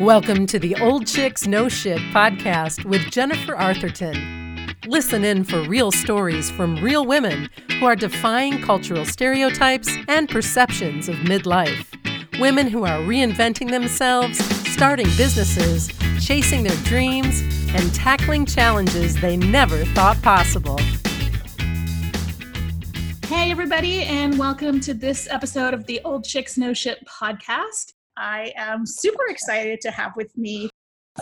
Welcome to the Old Chicks No Shit podcast with Jennifer Arthurton. Listen in for real stories from real women who are defying cultural stereotypes and perceptions of midlife. Women who are reinventing themselves, starting businesses, chasing their dreams, and tackling challenges they never thought possible. Hey, everybody, and welcome to this episode of the Old Chicks No Shit podcast. I am super excited to have with me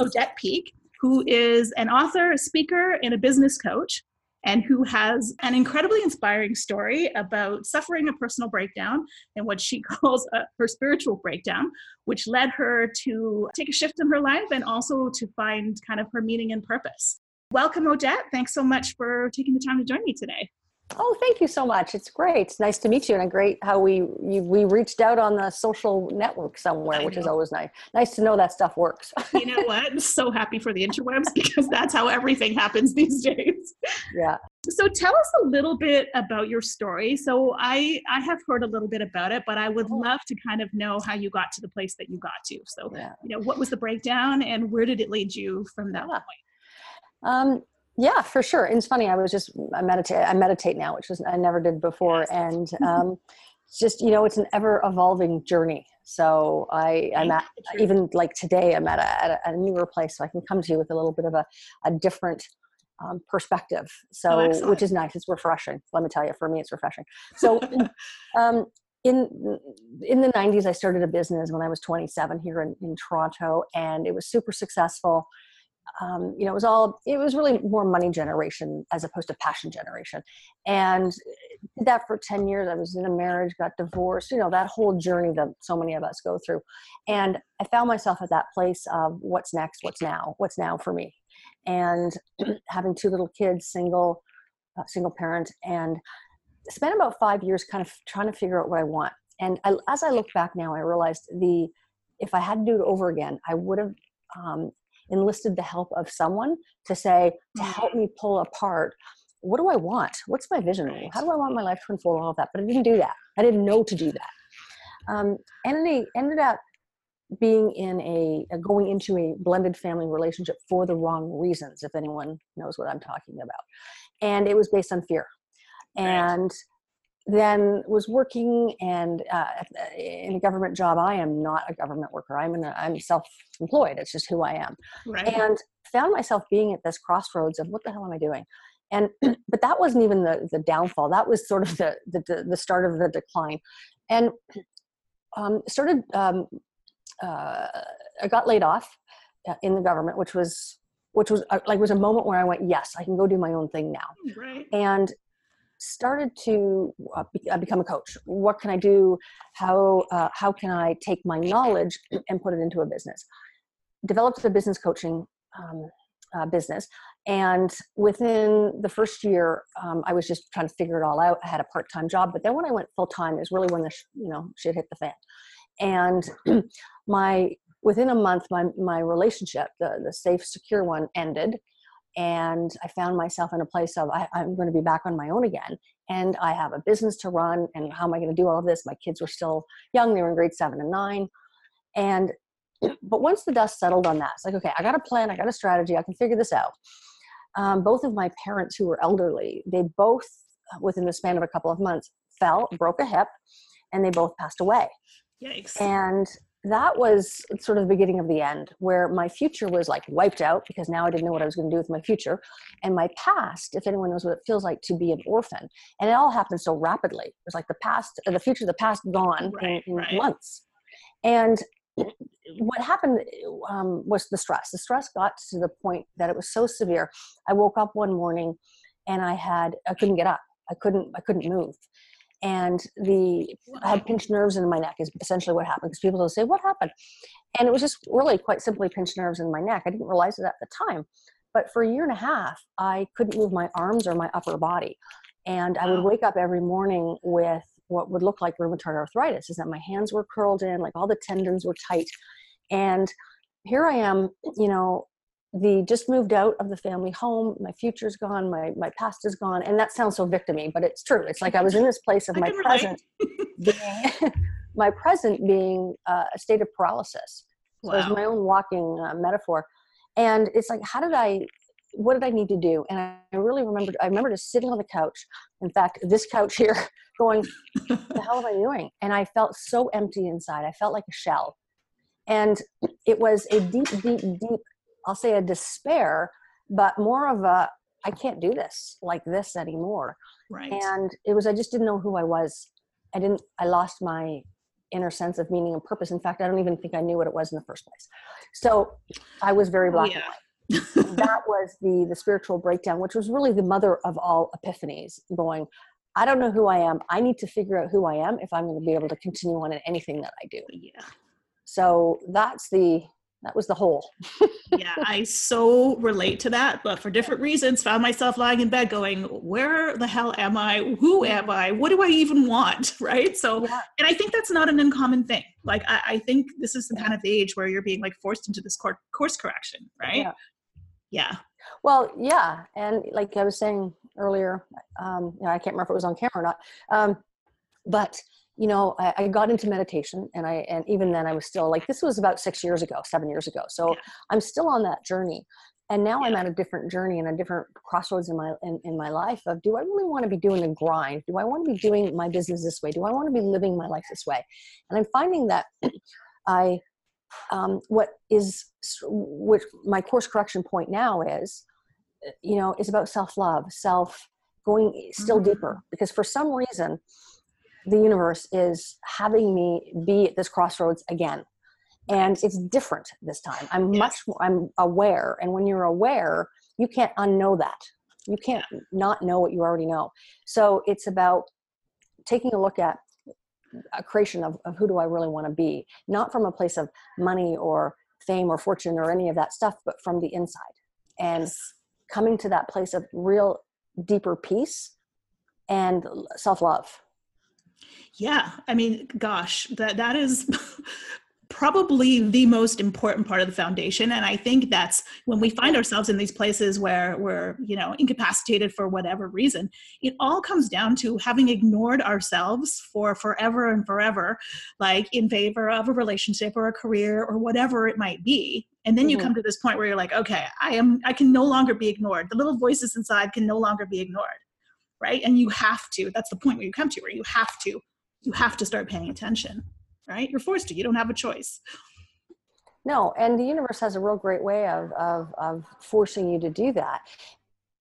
Odette Peak, who is an author, a speaker, and a business coach, and who has an incredibly inspiring story about suffering a personal breakdown and what she calls a, her spiritual breakdown, which led her to take a shift in her life and also to find kind of her meaning and purpose. Welcome, Odette. Thanks so much for taking the time to join me today. Oh, thank you so much. It's great. It's nice to meet you, and a great how we you, we reached out on the social network somewhere, which is always nice. Nice to know that stuff works. you know what? I'm so happy for the interwebs because that's how everything happens these days. Yeah. So tell us a little bit about your story. So I I have heard a little bit about it, but I would oh. love to kind of know how you got to the place that you got to. So yeah. you know, what was the breakdown, and where did it lead you from that yeah. point? Um, yeah, for sure. And it's funny. I was just I meditate. I meditate now, which was I never did before, and um, just you know it's an ever evolving journey. So I I'm at even like today I'm at a, at a, a newer place, so I can come to you with a little bit of a a different um, perspective. So oh, which is nice. It's refreshing. Let me tell you, for me, it's refreshing. So. um, in in the 90s i started a business when i was 27 here in, in toronto and it was super successful um, you know, it was all, it was really more money generation as opposed to passion generation. And did that for 10 years. I was in a marriage, got divorced, you know, that whole journey that so many of us go through. And I found myself at that place of what's next, what's now, what's now for me. And having two little kids, single, uh, single parent, and spent about five years kind of trying to figure out what I want. And I, as I look back now, I realized the, if I had to do it over again, I would have um, enlisted the help of someone to say to mm. help me pull apart what do i want? What's my vision? How do i want my life to unfold all of that? But i didn't do that. I didn't know to do that. Um, and it ended up being in a, a going into a blended family relationship for the wrong reasons if anyone knows what i'm talking about. And it was based on fear. And then was working and uh, in a government job. I am not a government worker. I'm in a, I'm self-employed. It's just who I am. Right. And found myself being at this crossroads of what the hell am I doing? And but that wasn't even the the downfall. That was sort of the the, the start of the decline, and um, started. Um, uh, I got laid off uh, in the government, which was which was uh, like was a moment where I went, yes, I can go do my own thing now. Right. And started to uh, be, uh, become a coach. What can I do? How uh, how can I take my knowledge and put it into a business? Developed a business coaching um, uh, business, and within the first year, um, I was just trying to figure it all out. I had a part time job, but then when I went full time, is really when the sh- you know shit hit the fan, and my within a month, my my relationship, the the safe, secure one, ended and I found myself in a place of I, am going to be back on my own again, and I have a business to run, and how am I going to do all of this? My kids were still young; they were in grade seven and nine, and but once the dust settled on that, it's like okay, I got a plan, I got a strategy, I can figure this out. Um, both of my parents, who were elderly, they both within the span of a couple of months fell, broke a hip, and they both passed away. Yikes! And that was sort of the beginning of the end where my future was like wiped out because now I didn't know what I was going to do with my future. And my past, if anyone knows what it feels like to be an orphan, and it all happened so rapidly. It was like the past, the future, the past gone right, in, in right. months. And what happened um, was the stress. The stress got to the point that it was so severe. I woke up one morning and I had, I couldn't get up. I couldn't, I couldn't move and the I had pinched nerves in my neck is essentially what happened because people will say what happened? And it was just really quite simply pinched nerves in my neck. I didn't realize it at the time but for a year and a half I couldn't move my arms or my upper body. And I would wake up every morning with what would look like rheumatoid arthritis is that my hands were curled in like all the tendons were tight. And here I am you know the just moved out of the family home my future's gone my my past is gone and that sounds so victimy but it's true it's like i was in this place of my present being my present being uh, a state of paralysis So wow. it was my own walking uh, metaphor. And it's like, how did I, what did I need to do? And I, I really remembered, I remember just sitting on the couch. In fact, this couch here going, the hell am I doing? And I felt so empty inside. I felt like a shell. And it was a deep, deep, deep, I'll say a despair, but more of a, I can't do this like this anymore. Right. And it was, I just didn't know who I was. I didn't, I lost my inner sense of meaning and purpose. In fact, I don't even think I knew what it was in the first place. So I was very black yeah. and white. that was the the spiritual breakdown, which was really the mother of all epiphanies. Going, I don't know who I am. I need to figure out who I am if I'm going to be able to continue on in anything that I do. Yeah. So that's the that was the whole. yeah, I so relate to that, but for different reasons, found myself lying in bed going, Where the hell am I? Who am I? What do I even want? Right. So, yeah. and I think that's not an uncommon thing. Like, I, I, think this is the kind of age where you're being like forced into this course, course correction, right? Yeah. yeah. Well, yeah. And like I was saying earlier, um, you know, I can't remember if it was on camera or not, um, but you know I, I, got into meditation and i and even then i was still like this was about six years ago seven years ago so yeah. i'm still on that journey and now yeah. i'm at a different journey and a different crossroads in my in, in my life of do i really want to be doing a grind do i want to be doing my business this way do i want to be living my life this way and i'm finding that i um, what is which my course correction point now is you know is about self-love self going still mm-hmm. deeper because for some reason the universe is having me be at this crossroads again. And it's different this time. I'm yes. much more i'm aware. And when you're aware you can't unknow that. You can't not know what you already know. So it's about taking a look at a creation of, of who do i really want to be. Not from a place of money or fame or fortune or any of that stuff but from the inside. And yes. coming to that place of real deeper peace and self-love yeah, I mean, gosh, that that is probably the most important part of the foundation. And i think that's when we find ourselves in these places where we're you know incapacitated for whatever reason it all comes down to having ignored ourselves for forever and forever like in favor of a relationship or a career or whatever it might be. And then you mm-hmm. come to this point where you're like okay i am i can no longer be ignored. The little voices inside can no longer be ignored right? And you have to that's the point where you come to where you have to you have to start paying attention, right? You're forced to, you don't have a choice. No, and the universe has a real great way of, of, of forcing you to do that.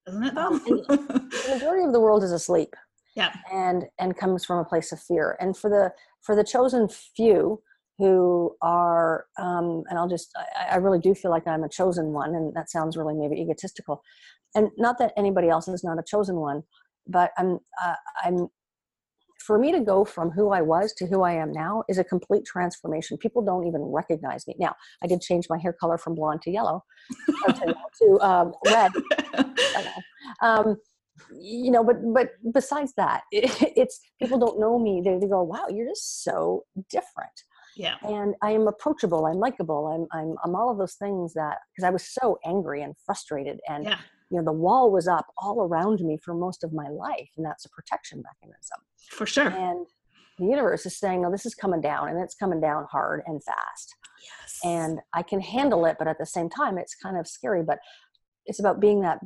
Doesn't it though? the majority of the world is asleep. Yeah. And and comes from a place of fear. And for the for the chosen few who are um, and I'll just I, I really do feel like I'm a chosen one, and that sounds really maybe egotistical. And not that anybody else is not a chosen one, but I'm uh, I'm for me to go from who I was to who I am now is a complete transformation. People don't even recognize me. Now, I did change my hair color from blonde to yellow, to, um, red. Um, you know, but but besides that, it, it's people don't know me. They, they go, "Wow, you're just so different." Yeah. And I am approachable. I'm likable. I'm I'm I'm all of those things that because I was so angry and frustrated and yeah you know the wall was up all around me for most of my life and that's a protection mechanism for sure and the universe is saying no this is coming down and it's coming down hard and fast yes and i can handle it but at the same time it's kind of scary but it's about being that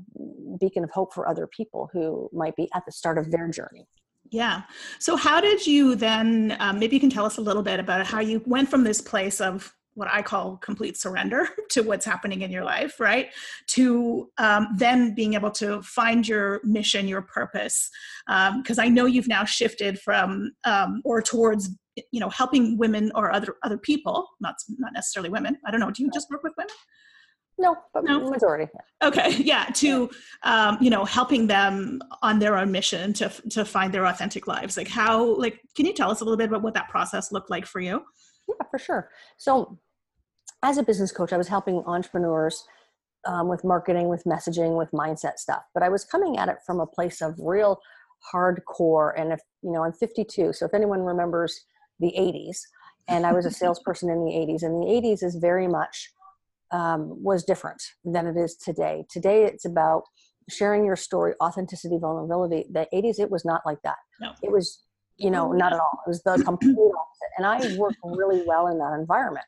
beacon of hope for other people who might be at the start of their journey yeah. So, how did you then? Um, maybe you can tell us a little bit about how you went from this place of what I call complete surrender to what's happening in your life, right? To um, then being able to find your mission, your purpose. Because um, I know you've now shifted from um, or towards you know helping women or other other people, not not necessarily women. I don't know. Do you just work with women? No, but no? majority. Okay, yeah, to um, you know, helping them on their own mission to to find their authentic lives. Like how, like, can you tell us a little bit about what that process looked like for you? Yeah, for sure. So as a business coach, I was helping entrepreneurs um, with marketing, with messaging, with mindset stuff. But I was coming at it from a place of real hardcore. And if, you know, I'm 52. So if anyone remembers the 80s, and I was a salesperson in the 80s, and the 80s is very much um, was different than it is today. Today, it's about sharing your story, authenticity, vulnerability. The 80s, it was not like that. No. It was, you know, not at all. It was the complete opposite. And I worked really well in that environment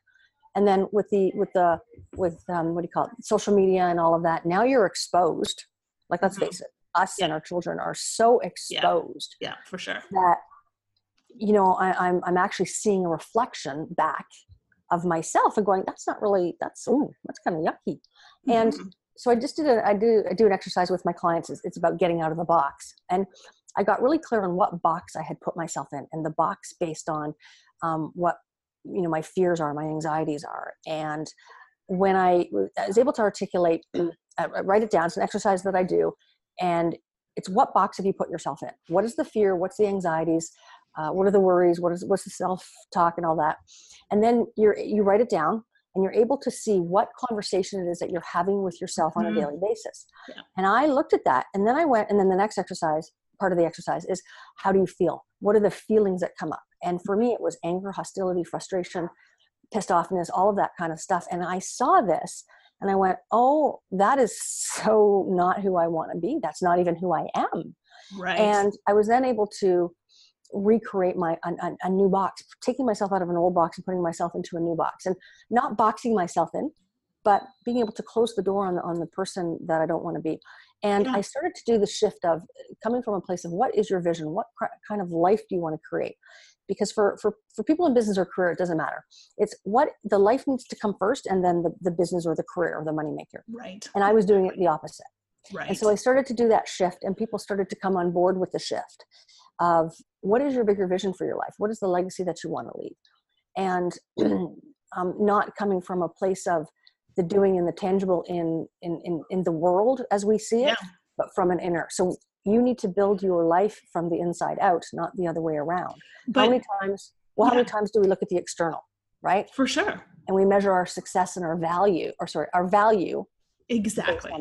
and then with the with the with um, what do you call it social media and all of that now you're exposed like let's mm-hmm. face it us yeah. and our children are so exposed yeah, yeah for sure that you know I, I'm, I'm actually seeing a reflection back of myself and going that's not really that's oh that's kind of yucky mm-hmm. and so i just did a i do i do an exercise with my clients it's, it's about getting out of the box and i got really clear on what box i had put myself in and the box based on um, what you know my fears are my anxieties are. And when i was able to articulate write it down it's an exercise that i do and it's what box have you put yourself in? What is the fear? What's the anxieties? Uh, what are the worries? What is what's the self talk and all that? And then you're you write it down and you're able to see what conversation it is that you're having with yourself on mm-hmm. a daily basis. Yeah. and i looked at that and then i went and then the next exercise part of the exercise is how do you feel what are the feelings that come up and for me, it was anger, hostility, frustration, pissed offness, all of that kind of stuff. And I saw this and I went, oh, that is so not who I want to be. That's not even who I am. Right. And I was then able to recreate my a, a, a, new box taking myself out of an old box and putting myself into a new box and not boxing myself in but being able to close the door on the, on the person that i don't want to be and yeah. i started to do the shift of coming from a place of what is your vision what kind of life do you want to create because for, for, for people in business or career, it doesn't matter. It's what the life needs to come first and then the, the business or the career or the money maker. Right. And I was doing it the opposite. Right. And so I started to do that shift and people started to come on board with the shift of what is your bigger vision for your life? What is the legacy that you want to leave? And um, not coming from a place of the doing and the tangible in, in, in, in the world as we see it, yeah. but from an inner. So you need to build your life from the inside out, not the other way around. But, how many times? Well, yeah. how many times do we look at the external, right? For sure. And we measure our success and our value, or sorry, our value. Exactly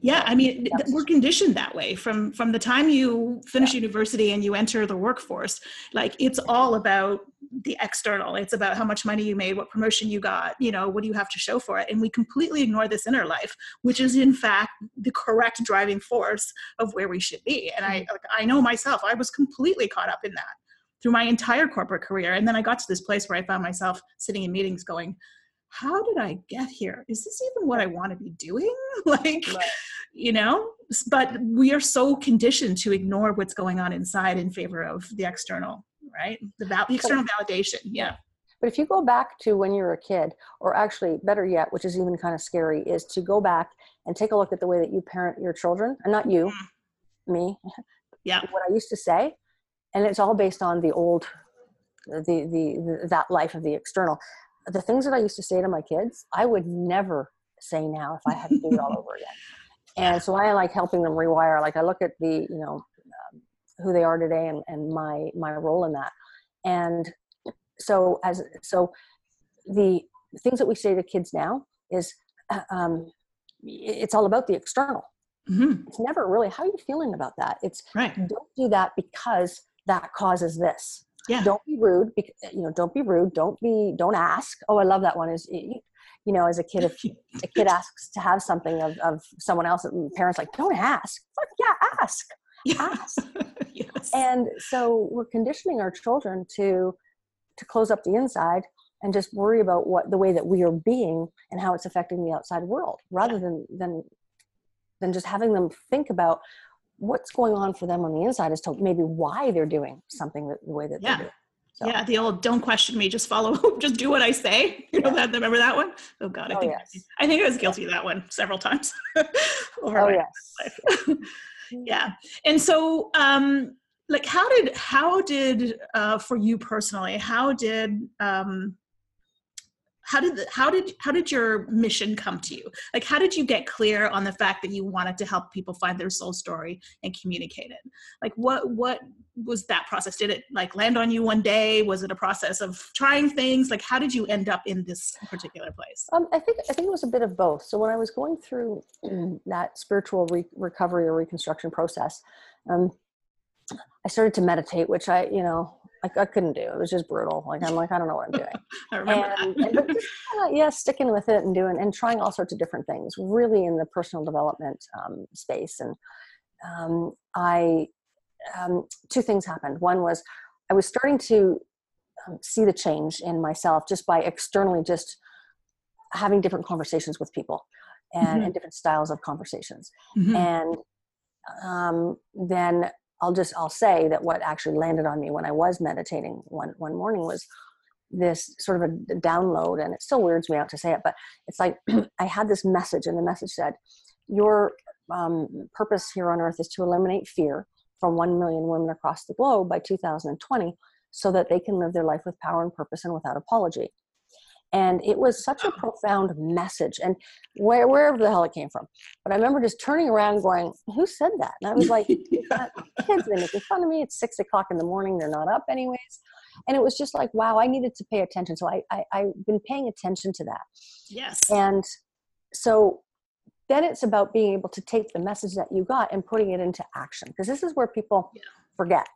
yeah i mean we're conditioned that way from from the time you finish yeah. university and you enter the workforce. Like it's all about the external. It's about how much money you made what promotion you got you know what do you have to show for it? And we completely ignore this inner life which is in fact the correct driving force of where we should be. And i mm-hmm. like, i know myself i was completely caught up in that through my entire corporate career. And then i got to this place where i found myself sitting in meetings going how did I get here? Is this even what I want to be doing? like, right. you know, but we are so conditioned to ignore what's going on inside in favor of the external, right? The, val- the external validation. Yeah. But if you go back to when you were a kid, or actually better yet, which is even kind of scary, is to go back and take a look at the way that you parent your children, and not you, mm. me. Yeah. What I used to say, and it's all based on the old, the, the the that life of the external the things that I used to say to my kids, I would never say now if I had to do it all over again. And so I like helping them rewire. Like I look at the, you know, um, who they are today and, and my, my role in that. And so as, so the things that we say to kids now is, uh, um, it's all about the external. Mm-hmm. It's never really, how are you feeling about that? It's right. don't do that because that causes this yeah. don't be rude you know don't be rude don't be don't ask. Oh i love that one is you know as a kid if a kid asks to have something of, of someone else parents like don't ask. Fuck yeah ask ask. Yes. and so we're conditioning our children to to close up the inside and just worry about what the way that we are being and how it's affecting the outside world rather than than than just having them think about what's going on for them on the inside as to maybe why they're doing something the way that yeah. they do. So. Yeah, the old "don't question me, just follow, just do what I say." You know yeah. that? Remember that one? Oh God, I oh, think yes. I think I was guilty of that one several times. over oh yes. yeah, and so um, like, how did how did uh, for you personally? How did um, how did the, how did how did your mission come to you? Like how did you get clear on the fact that you wanted to help people find their soul story and communicate it? Like what what was that process? Did it like land on you one day? Was it a process of trying things? Like how did you end up in this particular place? Um, i think i think it was a bit of both. So when i was going through that spiritual re- recovery or reconstruction process um, i started to meditate which i you know like I couldn't do. It was just brutal. Like I'm like I don't know what I'm doing. I remember and, and just, uh, yeah, sticking with it and doing and trying all sorts of different things, really in the personal development um, space. And um, I um, two things happened. One was I was starting to um, see the change in myself just by externally just having different conversations with people and, Mhm. and different styles of conversations. Mhm. And um, then I'll just I'll say that what actually landed on me when I was meditating one one morning was this sort of a download, and it still weirds me out to say it, but it's like I had this message, and the message said, "Your um, purpose here on earth is to eliminate fear from one million women across the globe by 2020, so that they can live their life with power and purpose and without apology." And it was such a profound message, and where, wherever the hell it came from. But I remember just turning around, going, "Who said that?" And I was like, Yeah. kids they're making fun of me it's six o'clock in the morning they're not up anyways and it was just like wow i needed to pay attention so i, I i've been paying attention to that yes. and so then it's about being able to take the message that you got and putting it into action because this is where people Yeah. forget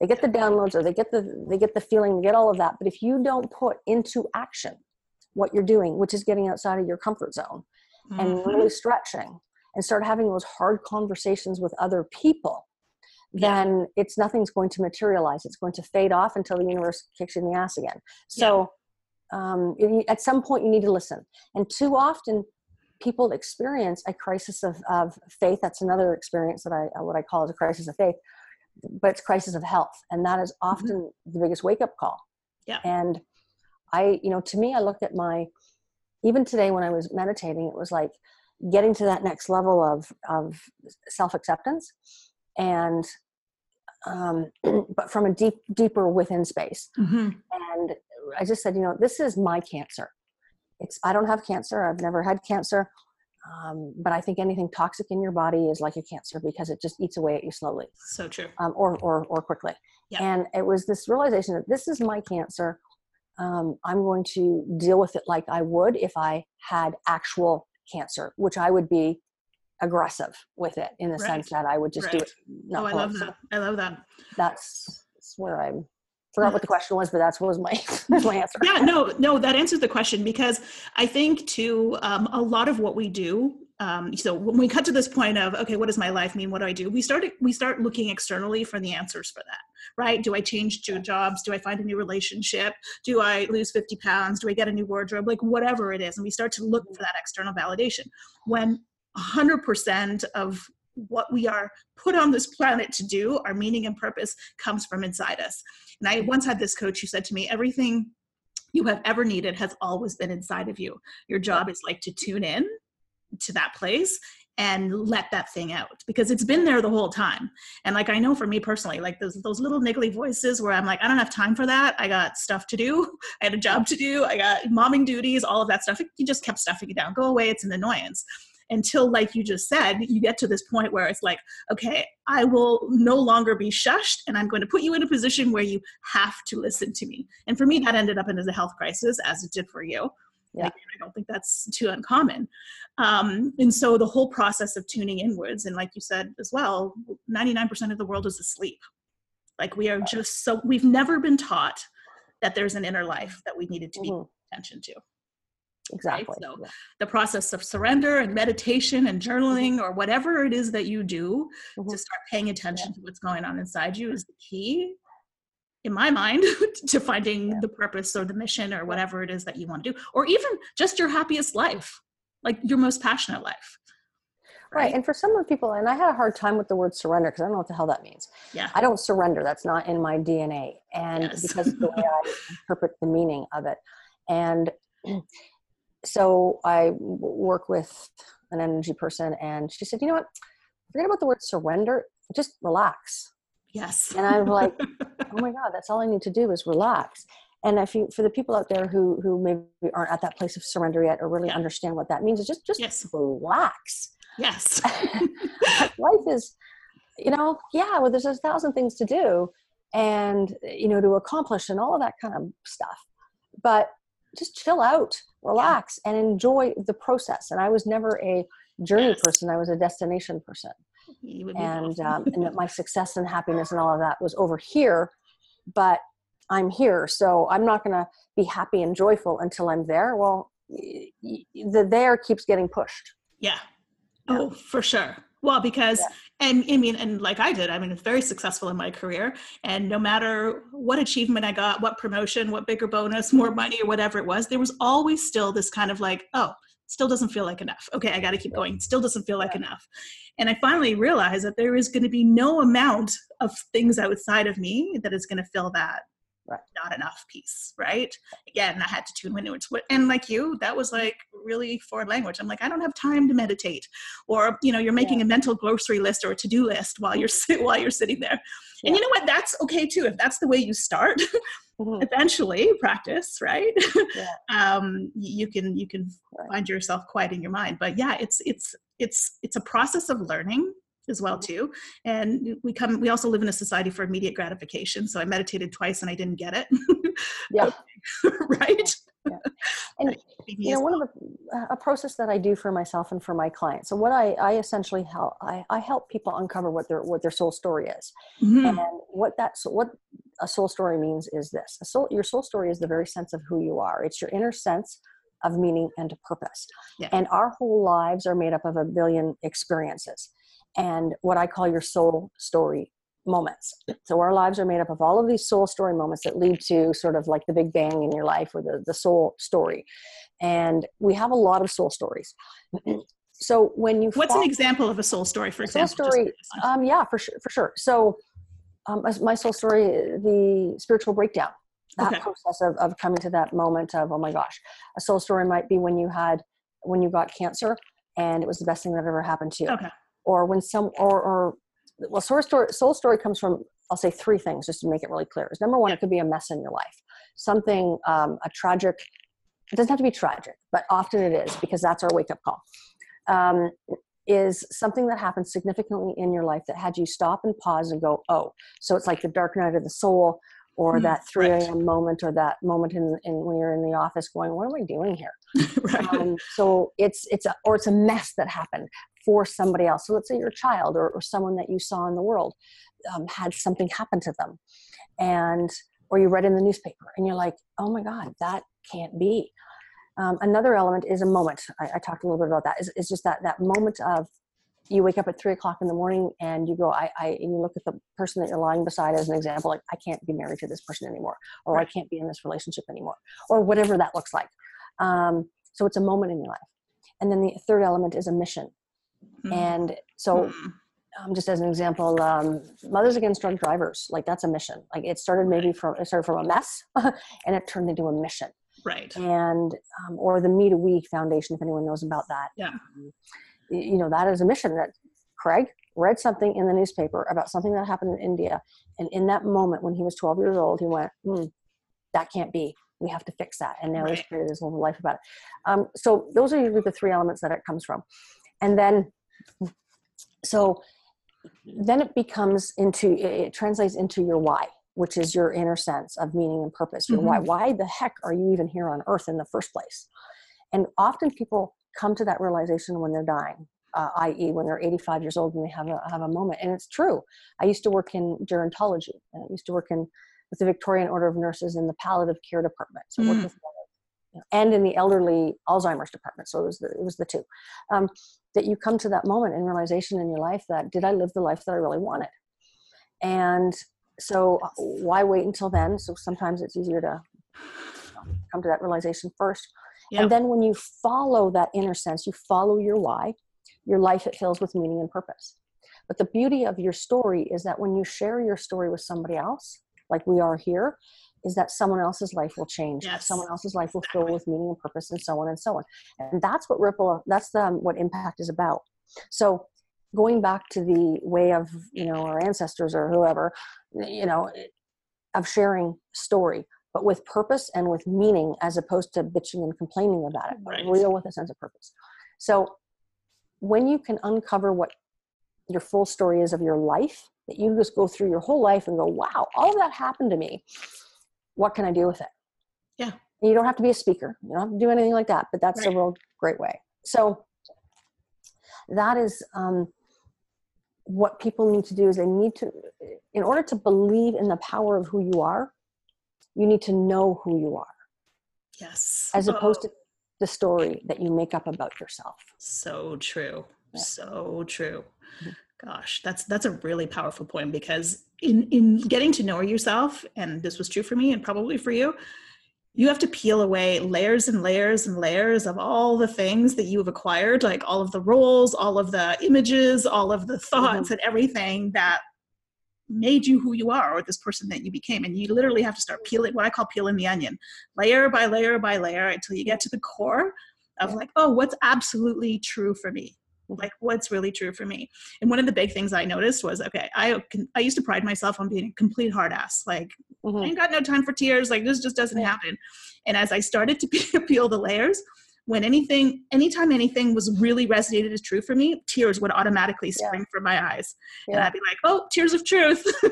they get the downloads or they get the they get the feeling they get all of that. But if you don't put into action what you're doing which is getting outside of your comfort zone and Mhm. really stretching and start having those hard conversations with other people then it's nothing's going to materialize. It's going to fade off until the universe kicks you in the ass again. So um, at some point you need to listen. And too often people experience a crisis of, of faith. That's another experience that i what i call is a crisis of faith but it's crisis of health and that is often the biggest wake up call. Yeah. and i you know to me i looked at my even today when i was meditating it was like getting to that next level of of self acceptance and um but from a deep deeper within space. Mhm. and i just said you know this is my cancer. It's i don't have cancer. I've never had cancer um, but i think anything toxic in your body is like a cancer because it just eats away at you slowly So true. um, or, or or quickly and it was this realization that this is my cancer um, i'm going to deal with it like i would if i had actual cancer which i would be aggressive with it in the Right. sense that i would just do it not Oh, I it. love that. I love that. that's, that's where i forgot what the question was but that's what was my that's my answer. Yeah no no that answers the question because i think too um, a lot of what we do um, so when we cut to this point of okay what does my life mean? What do i do? We start we start looking externally for the answers for that right? Do i change two jobs? Do i find a new relationship? Do i lose 50 pounds? Do i get a new wardrobe? Like whatever it is and we start to look for that external validation. When 100% of what we are put on this planet to do our meaning and purpose comes from inside us and I once had this coach who said to me, everything you have ever needed has always been inside of you. Your job is like to tune in to that place and let that thing out because it's been there the whole time. And like I know for me personally, like those those little niggly voices where I'm like, I don't have time for that. I got stuff to do. I had a job to do. I got momming duties, all of that stuff. You just kept stuffing it down. Go away. It's an annoyance. Until, like you just said, you get to this point where it's like, okay, I will no longer be shushed, and I'm going to put you in a position where you have to listen to me. And for me, that ended up in as a health crisis, as it did for you. Yeah. Like, I don't think that's too uncommon. Um, and so the whole process of tuning inwards, and like you said as well, 99% of the world is asleep. Like we are just so, we've never been taught that there's an inner life that we needed to be Mhm. attention to exactly so- Yeah. the process of surrender and meditation and journaling or whatever it is that you do to Mhm. start paying attention to what's going on inside you is the key in my mind to finding Yeah. the purpose or the mission or whatever it is that you want to do or even just your happiest life like your most passionate life right and for some of people and i had a hard time with the word surrender because i don't know what the hell that means yeah I don't surrender. That's not in my DNA. And Yes. because of the way I interpret the meaning of it. And so I work with an energy person, and she said, You know what? Forget about the word surrender. Just relax. yes And I'm like, Oh my God, that's all I need to do is relax. And if you, for the people out there who who maybe aren't at that place of surrender yet, or really Yeah. understand what that means, is just just Yes. relax. yes life is you know yeah well there's a thousand things to do and you know to accomplish and all of that kind of stuff but just chill out relax and enjoy the process and i was never a journey person i was a destination person You would be and um, and that my success and happiness and all of that was over here but i'm here so i'm not going to be happy and joyful until i'm there well the there keeps getting pushed Yeah. Yeah. Oh, for sure. Well, because yeah. and I mean, and like I did, I mean, very successful in my career, and no matter what achievement I got, what promotion, what bigger bonus, more mm-hmm. money, or whatever it was, there was always still this kind of like, oh, still doesn't feel like enough. Okay, I got to keep going. Still doesn't feel like enough. And I finally realized that there is going to be no amount of things outside of me that is going to fill that right. not enough piece, right? Again, I had to tune into it. And like you, that was like really foreign language. I'm like, I don't have time to meditate, or you know, you're making yeah. a mental grocery list or a to-do list while you're while you're sitting there. Yeah. And you know what? That's okay too. If that's the way you start, mm-hmm. eventually practice right yeah. um, you can you can right. find yourself quieting your mind but yeah it's it's it's it's a process of learning as well too. And we come we also live in a society for immediate gratification so i meditated twice and i didn't get it. Yeah. Right? Yeah. and you know one of the a process that i do for myself and for my clients so what i i essentially help i, I help people uncover what their what their soul story is. Mm-hmm. and what that so what a soul story means is this. A soul your soul story is the very sense of who you are. It's your inner sense of meaning and purpose. Yeah. and our whole lives are made up of a billion experiences and what i call your soul story moments. So our lives are made up of all of these soul story moments that lead to sort of like the big bang in your life or the, the soul story. And we have a lot of soul stories. So when you what's an example of a soul story, for example? Soul story, um, yeah, for sure, for sure. So um, my soul story, the spiritual breakdown, that okay. process of, of coming to that moment of oh my gosh, a soul story might be when you had when you got cancer and it was the best thing that ever happened to you. Okay. Or when some or or well soul story soul story comes from i'll say three things just to make it really clear is number one it could be a mess in your life something um, a tragic it doesn't have to be tragic but often it is because that's our wake up call um, is something that happened significantly in your life that had you stop and pause and go oh so it's like the dark night of the soul or mm, that 3 a.m. Right. moment or that moment in, in, when you're in the office going what am i doing here right. um, so it's it's a or it's a mess that happened for somebody else. So let's say your child or, or someone that you saw in the world um, had something happen to them, and or you read in the newspaper and you're like, oh my God, that can't be. Um, another element is a moment. I, I, talked a little bit about that. Is, is just that that moment of you wake up at three o'clock in the morning and you go, I, I, and you look at the person that you're lying beside as an example, like I can't be married to this person anymore, or. I can't be in this relationship anymore, or whatever that looks like. Um, so it's a moment in your life. And then the third element is a mission. Mm-hmm. And so, mm-hmm. um, just as an example, um, Mothers Against Drunk Drivers, like that's a mission. Like it started maybe from it started from a mess, and it turned into a mission. Right. And um, or the Me to We Foundation, if anyone knows about that. Yeah. Um, you know that is a mission that Craig read something in the newspaper about something that happened in India, and in that moment when he was 12 years old, he went, hmm, "That can't be." we have to fix that and now right. he's created his whole life about it um, so those are usually the three elements that it comes from and then so then it becomes into it translates into your why which is your inner sense of meaning and purpose your mm-hmm. why why the heck are you even here on earth in the first place and often people come to that realization when they're dying uh, i.e., when they're 85 years old and they have a have a moment. And it's true. I used to work in gerontology, and I used to work in with the Victorian Order of Nurses in the palliative care department. So mm. with and in the elderly Alzheimer's department. So it was the, it was the two. Um, that you come to that moment in realization in your life that did I live the life that I really wanted? And so why wait until then? So sometimes it's easier to come to that realization first. Yep. And then when you follow that inner sense, you follow your why, your life it fills with meaning and purpose. But the beauty of your story is that when you share your story with somebody else, like we are here, is that someone else's life will change. Yes. someone else's life will fill with meaning and purpose and so on and so on. And that's what ripple that's the what impact is about. So going back to the way of you know our ancestors or whoever you know of sharing story but with purpose and with meaning as opposed to bitching and complaining about it. Right. real with a sense of purpose. So when you can uncover what your full story is of your life that you just go through your whole life and go wow all of that happened to me what can I do with it? Yeah. You don't have to be a speaker. You don't have to do anything like that, but that's right. a real great way. So that is um, what people need to do is they need to, in order to believe in the power of who you are, you need to know who you are. Yes. As opposed oh. to the story that you make up about yourself. So true. Yeah. So true. Gosh, that's that's a really powerful point because in in getting to know yourself, and this was true for me and probably for you, you have to peel away layers and layers and layers of all the things that you have acquired, like all of the roles, all of the images, all of the thoughts, mm-hmm. and everything that made you who you are or this person that you became. And you literally have to start peeling what i call peeling the onion layer by layer by layer until you get to the core of like oh what's absolutely true for me like what's really true for me and one of the big things i noticed was okay i i used to pride myself on being a complete hard ass like mm-hmm. i ain't got no time for tears like this just doesn't yeah. happen and as i started to peel the layers when anything anytime anything was really resonated as true for me tears would automatically spring yeah. from my eyes yeah. and i'd be like oh tears of truth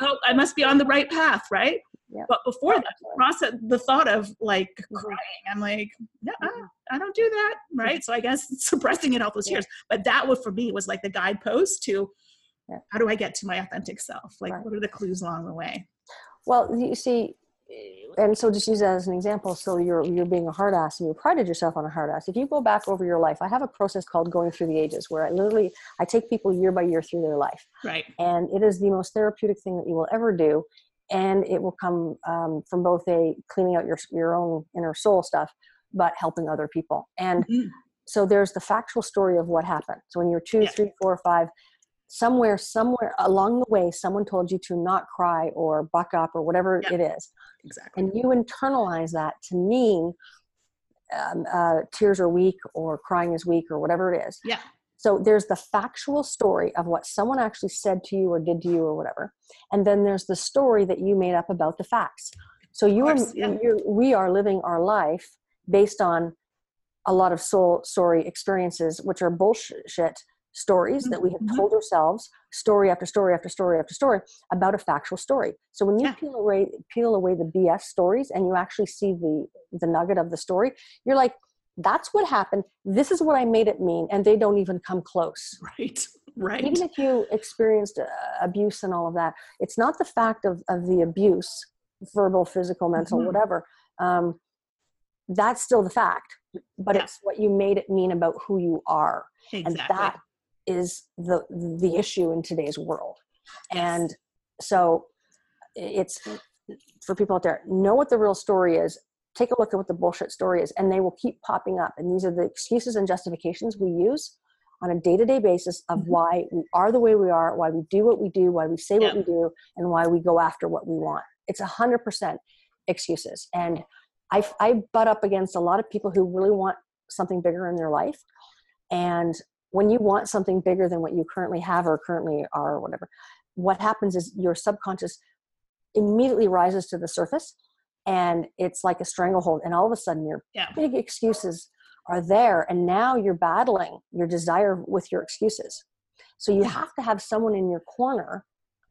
oh i must be on the right path right but before that process the thought of like mm-hmm. crying i'm like no mm-hmm. i don't do that right? So i guess suppressing it all those years but that was for me was like the guidepost to how do i get to my authentic self? Like right. what are the clues along the way? Well you see and so just use that as an example. So you're you're being a hard ass and you prided yourself on a hard ass. If you go back over your life i have a process called going through the ages where i literally i take people year by year through their life. Right. And it is the most therapeutic thing that you will ever do and it will come um, from both a cleaning out your your own inner soul stuff but helping other people and mm-hmm. so there's the factual story of what happened so when you're two yeah. three four five somewhere somewhere along the way someone told you to not cry or buck up or whatever yep. it is exactly and you internalize that to mean um, uh, tears are weak or crying is weak or whatever it is yeah so there's the factual story of what someone actually said to you or did to you or whatever and then there's the story that you made up about the facts so you course, are yeah. we are living our life based on a lot of soul story experiences which are bullshit stories that we have mm-hmm. told ourselves story after story after story after story about a factual story so when you yeah. peel away peel away the bs stories and you actually see the the nugget of the story you're like that's what happened this is what i made it mean and they don't even come close right right even if you experienced uh, abuse and all of that it's not the fact of of the abuse verbal physical mental mm-hmm. whatever um, that's still the fact but yeah. it's what you made it mean about who you are exactly. and that is the the issue in today's world and so it's for people out there know what the real story is take a look at what the bullshit story is and they will keep popping up. And these are the excuses and justifications we use on a day-to-day basis of mm-hmm. why we are the way we are why we do what we do why we say what we do and why we go after what we want. It's a hundred percent excuses. And I, I butt up against a lot of people who really want something bigger in their life. And when you want something bigger than what you currently have or currently are or whatever what happens is your subconscious immediately rises to the surface and it's like a stranglehold and all of a sudden your yeah. big excuses are there and now you're battling your desire with your excuses. So you have to have someone in your corner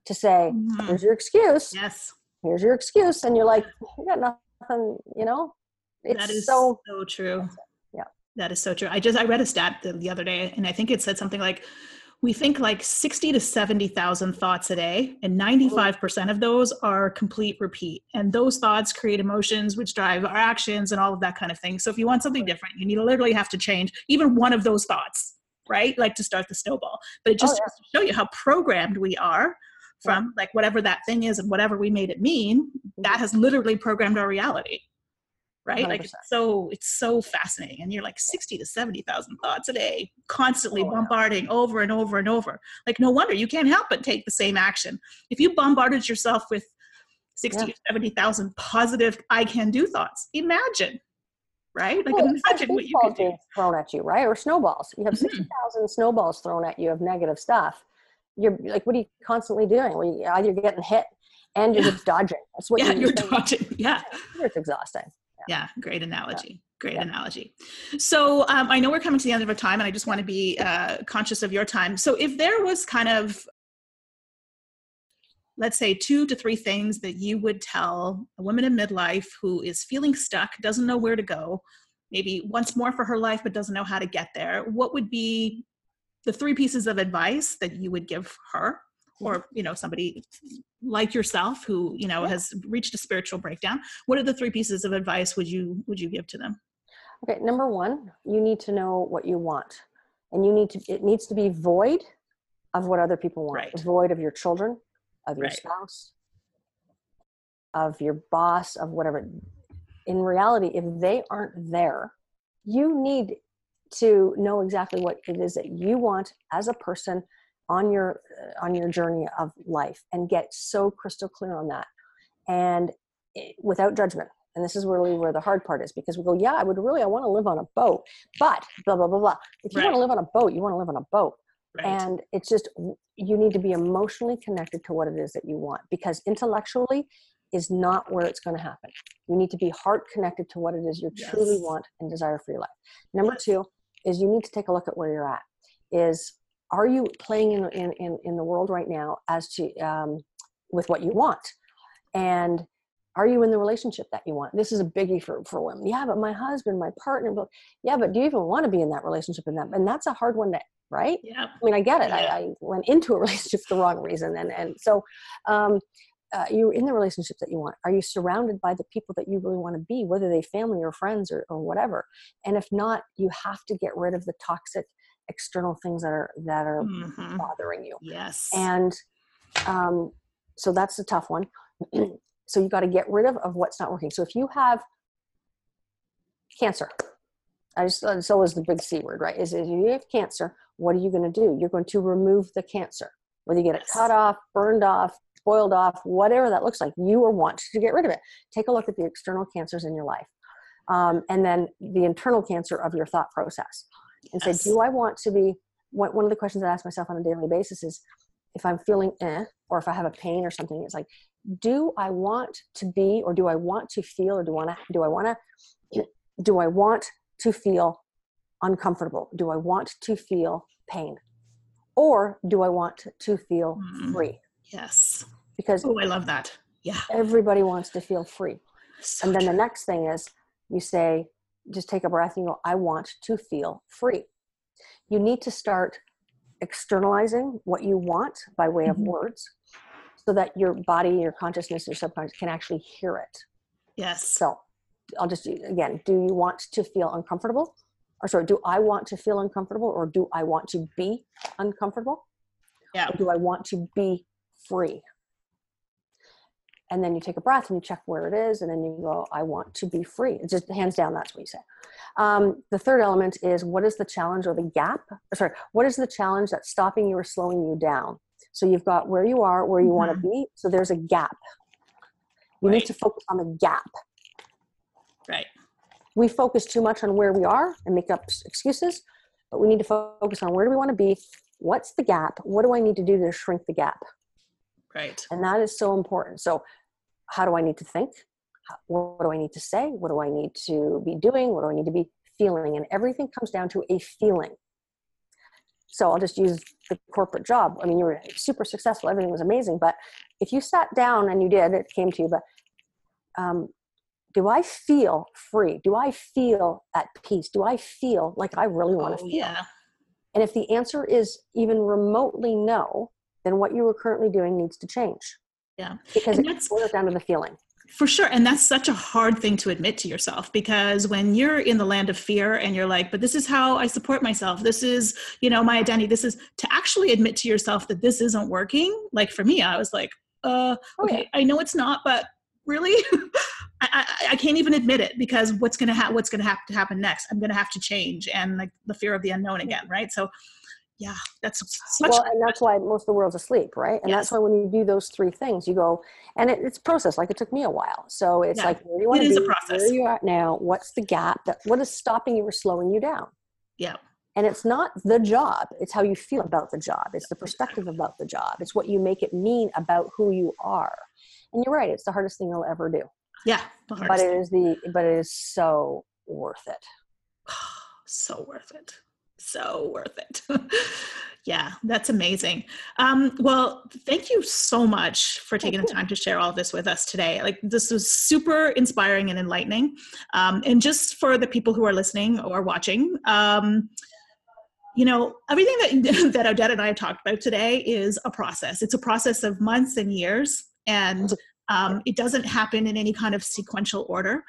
to say mm-hmm. here's your excuse. Yes. Here's your excuse and you're like you got nothing you know? It's that is so, so true. Yeah, that is so true. I just I read a stat the, the other day, and I think it said something like we think like 60 to 70,000 thoughts a day, and 95% of those are complete repeat. And those thoughts create emotions, which drive our actions and all of that kind of thing. So if you want something different, you need to literally have to change even one of those thoughts, right? Like to start the snowball. But it just oh, yeah. to show you how programmed we are from like whatever that thing is and whatever we made it mean, that mm-hmm. has literally programmed our reality right? 100%. like it's so it's so fascinating and you're like 60 to 70,000 thoughts a day constantly oh, bombarding over and over and over. Like no wonder you can't help but take the same action. If you bombarded yourself with 60 yeah. to 70,000 positive I can do thoughts imagine right? Like well, imagine what you could do. thrown at you right? Or snowballs. You have mm-hmm. 60,000 snowballs thrown at you of negative stuff. You're like what are you constantly doing? Well you're either getting hit and you're yeah. just dodging. That's what yeah, you're, doing. Yeah, you're dodging. Yeah. It's exhausting yeah great analogy great yeah. analogy. So um, i know we're coming to the end of our time and i just want to be uh, conscious of your time. So if there was kind of let's say two to three things that you would tell a woman in midlife who is feeling stuck doesn't know where to go maybe wants more for her life but doesn't know how to get there what would be the three pieces of advice that you would give her or mm-hmm. you know somebody like yourself who you know yeah. has reached a spiritual breakdown what are the three pieces of advice would you would you give to them okay number one you need to know what you want and you need to it needs to be void of what other people want, Right. void of your children, of your Right. spouse, of your boss, of whatever. In reality, if they aren't there, you need to know exactly what it is that you want as a person on your uh, on your journey of life and get so crystal clear on that. And eh, without judgment. And this is really where the hard part is because we go yeah i would really i want to live on a boat but blah blah blah blah. If you want to live on a boat you want to live on a boat. Right. and it's just you need to be emotionally connected to what it is that you want because intellectually is not where it's going to happen. You need to be heart connected to what it is you truly want and desire for your life. Number Yes. two is you need to take a look at where you're at is are you playing in, in, in, in the world right now as to um, with what you want and are you in the relationship that you want this is a biggie for, for women yeah but my husband my partner but yeah but do you even want to be in that relationship in that and that's a hard one to right yeah. I mean, I get it. Yeah. I, I went into a relationship for the wrong reason, and and so um, uh, you're in the relationship that you want. Are you surrounded by the people that you really want to be, whether they family or friends or, or whatever? And if not, you have to get rid of the toxic external things that are that are Mhm. bothering you. Yes. And um, so that's the tough one. so you got to get rid of of what's not working. So if you have cancer, I just it's always the big C word, right? Is if you have cancer, what are you going to do? You're going to remove the cancer, whether you get it cut off, burned off, boiled off, whatever that looks like. You are want to get rid of it. Take a look at the external cancers in your life, um, and then the internal cancer of your thought process, and Yes. say, do I want to be? One one of the questions I ask myself on a daily basis is, if I'm feeling eh, or if I have a pain or something, it's like, do I want to be, or do I want to feel, or do I want to, do I want to, do I want to feel uncomfortable? Do I want to feel pain, or do I want to feel Mm. free? yes. Because Oh, I love that. Yeah. everybody wants to feel free. So And then the next thing is you say, just take a breath and you go, I want to feel free. You need to start externalizing what you want by way of Mhm. words so that your body, your consciousness, your subconscious can actually hear it. yes. So I'll just again, do you want to feel uncomfortable? Or sorry, do I want to feel uncomfortable or do I want to be uncomfortable? Yeah. Or do I want to be free? And then you take a breath and you check where it is, and then you go, I want to be free. It's just hands down, that's what you say. Um, the third element is what is the challenge or the gap? Sorry, what is the challenge that's stopping you or slowing you down? So you've got where you are, where you want to be. So there's a gap. You need to focus on the gap Right. we focus too much on where we are and make up excuses but we need to focus on where do we want to be what's the gap what do i need to do to shrink the gap Right. and that is so important. So how do i need to think? What do i need to say? What do i need to be doing? What do i need to be feeling? And everything comes down to a feeling. So i'll just use the corporate job. I mean you were super successful. Everything was amazing. But if you sat down and you did it came to you but um, do i feel free? Do i feel at peace? Do i feel like i really want to Oh, feel? yeah. and if the answer is even remotely no then what you are currently doing needs to change Yeah. because And it that's- boils down to the feeling For sure. And that's such a hard thing to admit to yourself because when you're in the land of fear and you're like, but this is how I support myself. This is, you know, my identity. This is to actually admit to yourself that this isn't working. Like for me, I was like, uh, Oh, okay, I know it's not, but really, I, I, I can't even admit it because what's going to happen, what's going to have to happen next? I'm going to have to change and like the fear of the unknown again. Right. So yeah, that's such, well and that's why most of the world's asleep right and Yes. that's why when you do those three things you go and it, it's a process like it took me a while so it's Yeah. like where do you want It to is be a process. where you at now what's the gap that what is stopping you or slowing you down yeah. and it's not the job it's how you feel about the job it's the perspective about the job it's what you make it mean about who you are and you're right it's the hardest thing you'll ever do Yeah. The but it is the but it is so worth it so worth it so worth it. Yeah that's amazing. Um, well thank you so much for taking the time to share all of this with us today. Like this was super inspiring and enlightening. Um, and just for the people who are listening or watching um, you know everything that that odette and i have talked about today is a process. It's a process of months and years and um, it doesn't happen in any kind of sequential order.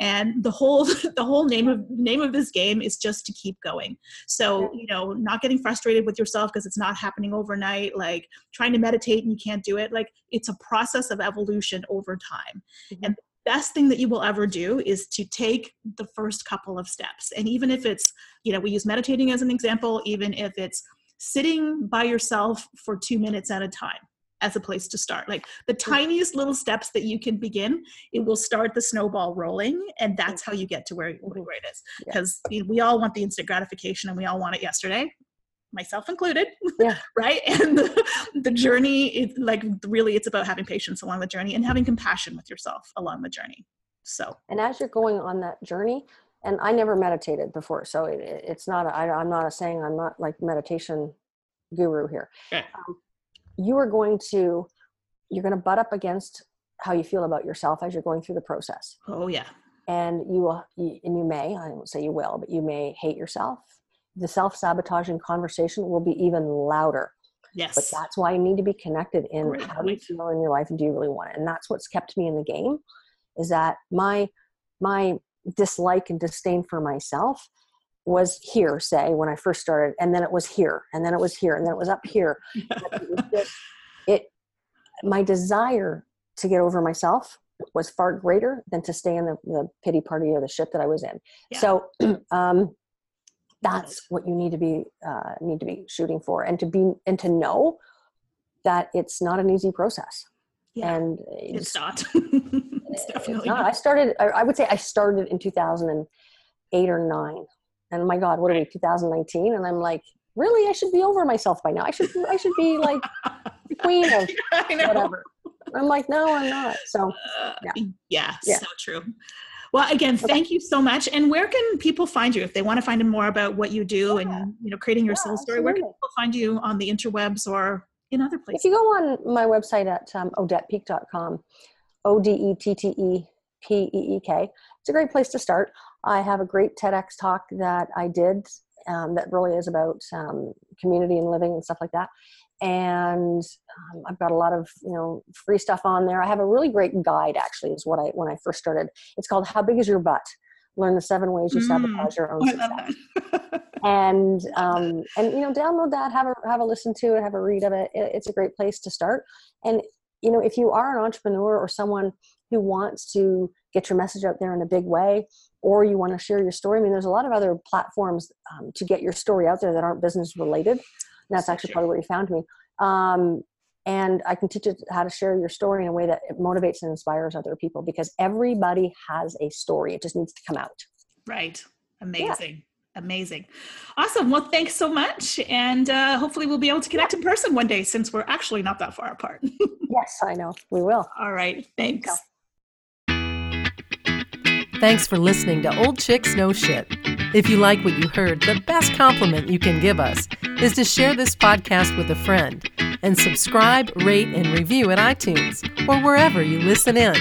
And the whole the whole name of name of this game is just to keep going. So you know not getting frustrated with yourself because it's not happening overnight like trying to meditate and you can't do it like it's a process of evolution over time. Mm-hmm. and best thing that you will ever do is to take the first couple of steps. And even if it's you know we use meditating as an example even if it's sitting by yourself for two minutes at a time as a place to start. Like the tiniest little steps that you can begin, it will start the snowball rolling, and that's how you get to where, where it is. Because yeah. we all want the instant gratification and we all want it yesterday, myself included. Yeah. right. And the, the journey, it, like really, it's about having patience along the journey and having compassion with yourself along the journey. So, and as you're going on that journey, and I never meditated before, so it, it's not. i am not a saying I'm not like meditation guru here. Okay. Um, you are going to you're going to butt up against how you feel about yourself as you're going through the process. Oh yeah. And you will, and you may, I won't say you will, but you may hate yourself. The self-sabotaging conversation will be even louder. Yes. But that's why you need to be connected in Great how do you feel in your life and do you really want it? And that's what's kept me in the game is that my my dislike and disdain for myself was here, say, when I first started, and then it was here, and then it was here, and then it was up here. it, just, it, my desire to get over myself was far greater than to stay in the, the pity party or the shit that I was in. Yeah. So, um, that's what you need to be uh, need to be shooting for, and to be and to know that it's not an easy process. Yeah, and it's, it's not. it's definitely it's not. not. I started. I, I would say I started in 2008 or nine and my god what are we 2019 and i'm like really? I should be over myself by now. I should i should be like the queen of whatever. I'm like no i'm not. So uh, yeah, yeah, yeah. so true. Well again okay. thank you so much. And where can people find you if they want to find more about what you do yeah. and you know creating your yeah, soul story? Absolutely. where can people find you on the interwebs or in other places if you go on my website at um, odettepeek.com o-d-e-t-t-e-p-e-e-k it's a great place to start I have a great TEDx talk that I did um, that really is about um, community and living and stuff like that. And um, I've got a lot of you know free stuff on there. I have a really great guide actually is what I when I first started. It's called "How Big Is Your Butt." Learn the seven ways you mm, sabotage your own success. and um, and you know download that, have a have a listen to it, have a read of it. it. It's a great place to start. And you know if you are an entrepreneur or someone who wants to get your message out there in a big way or you want to share your story. I mean, there's a lot of other platforms um, to get your story out there that aren't business related. And that's actually probably where you found me. Um, and I can teach you how to share your story in a way that it motivates and inspires other people because everybody has a story. It just needs to come out. Right. Amazing. Yeah. Amazing. Awesome. Well, thanks so much. And uh, hopefully we'll be able to connect yeah. in person one day since we're actually not that far apart. yes, I know. We will. All right. Thanks. Thanks for listening to Old Chicks Know Shit. If you like what you heard, the best compliment you can give us is to share this podcast with a friend and subscribe, rate, and review at iTunes or wherever you listen in.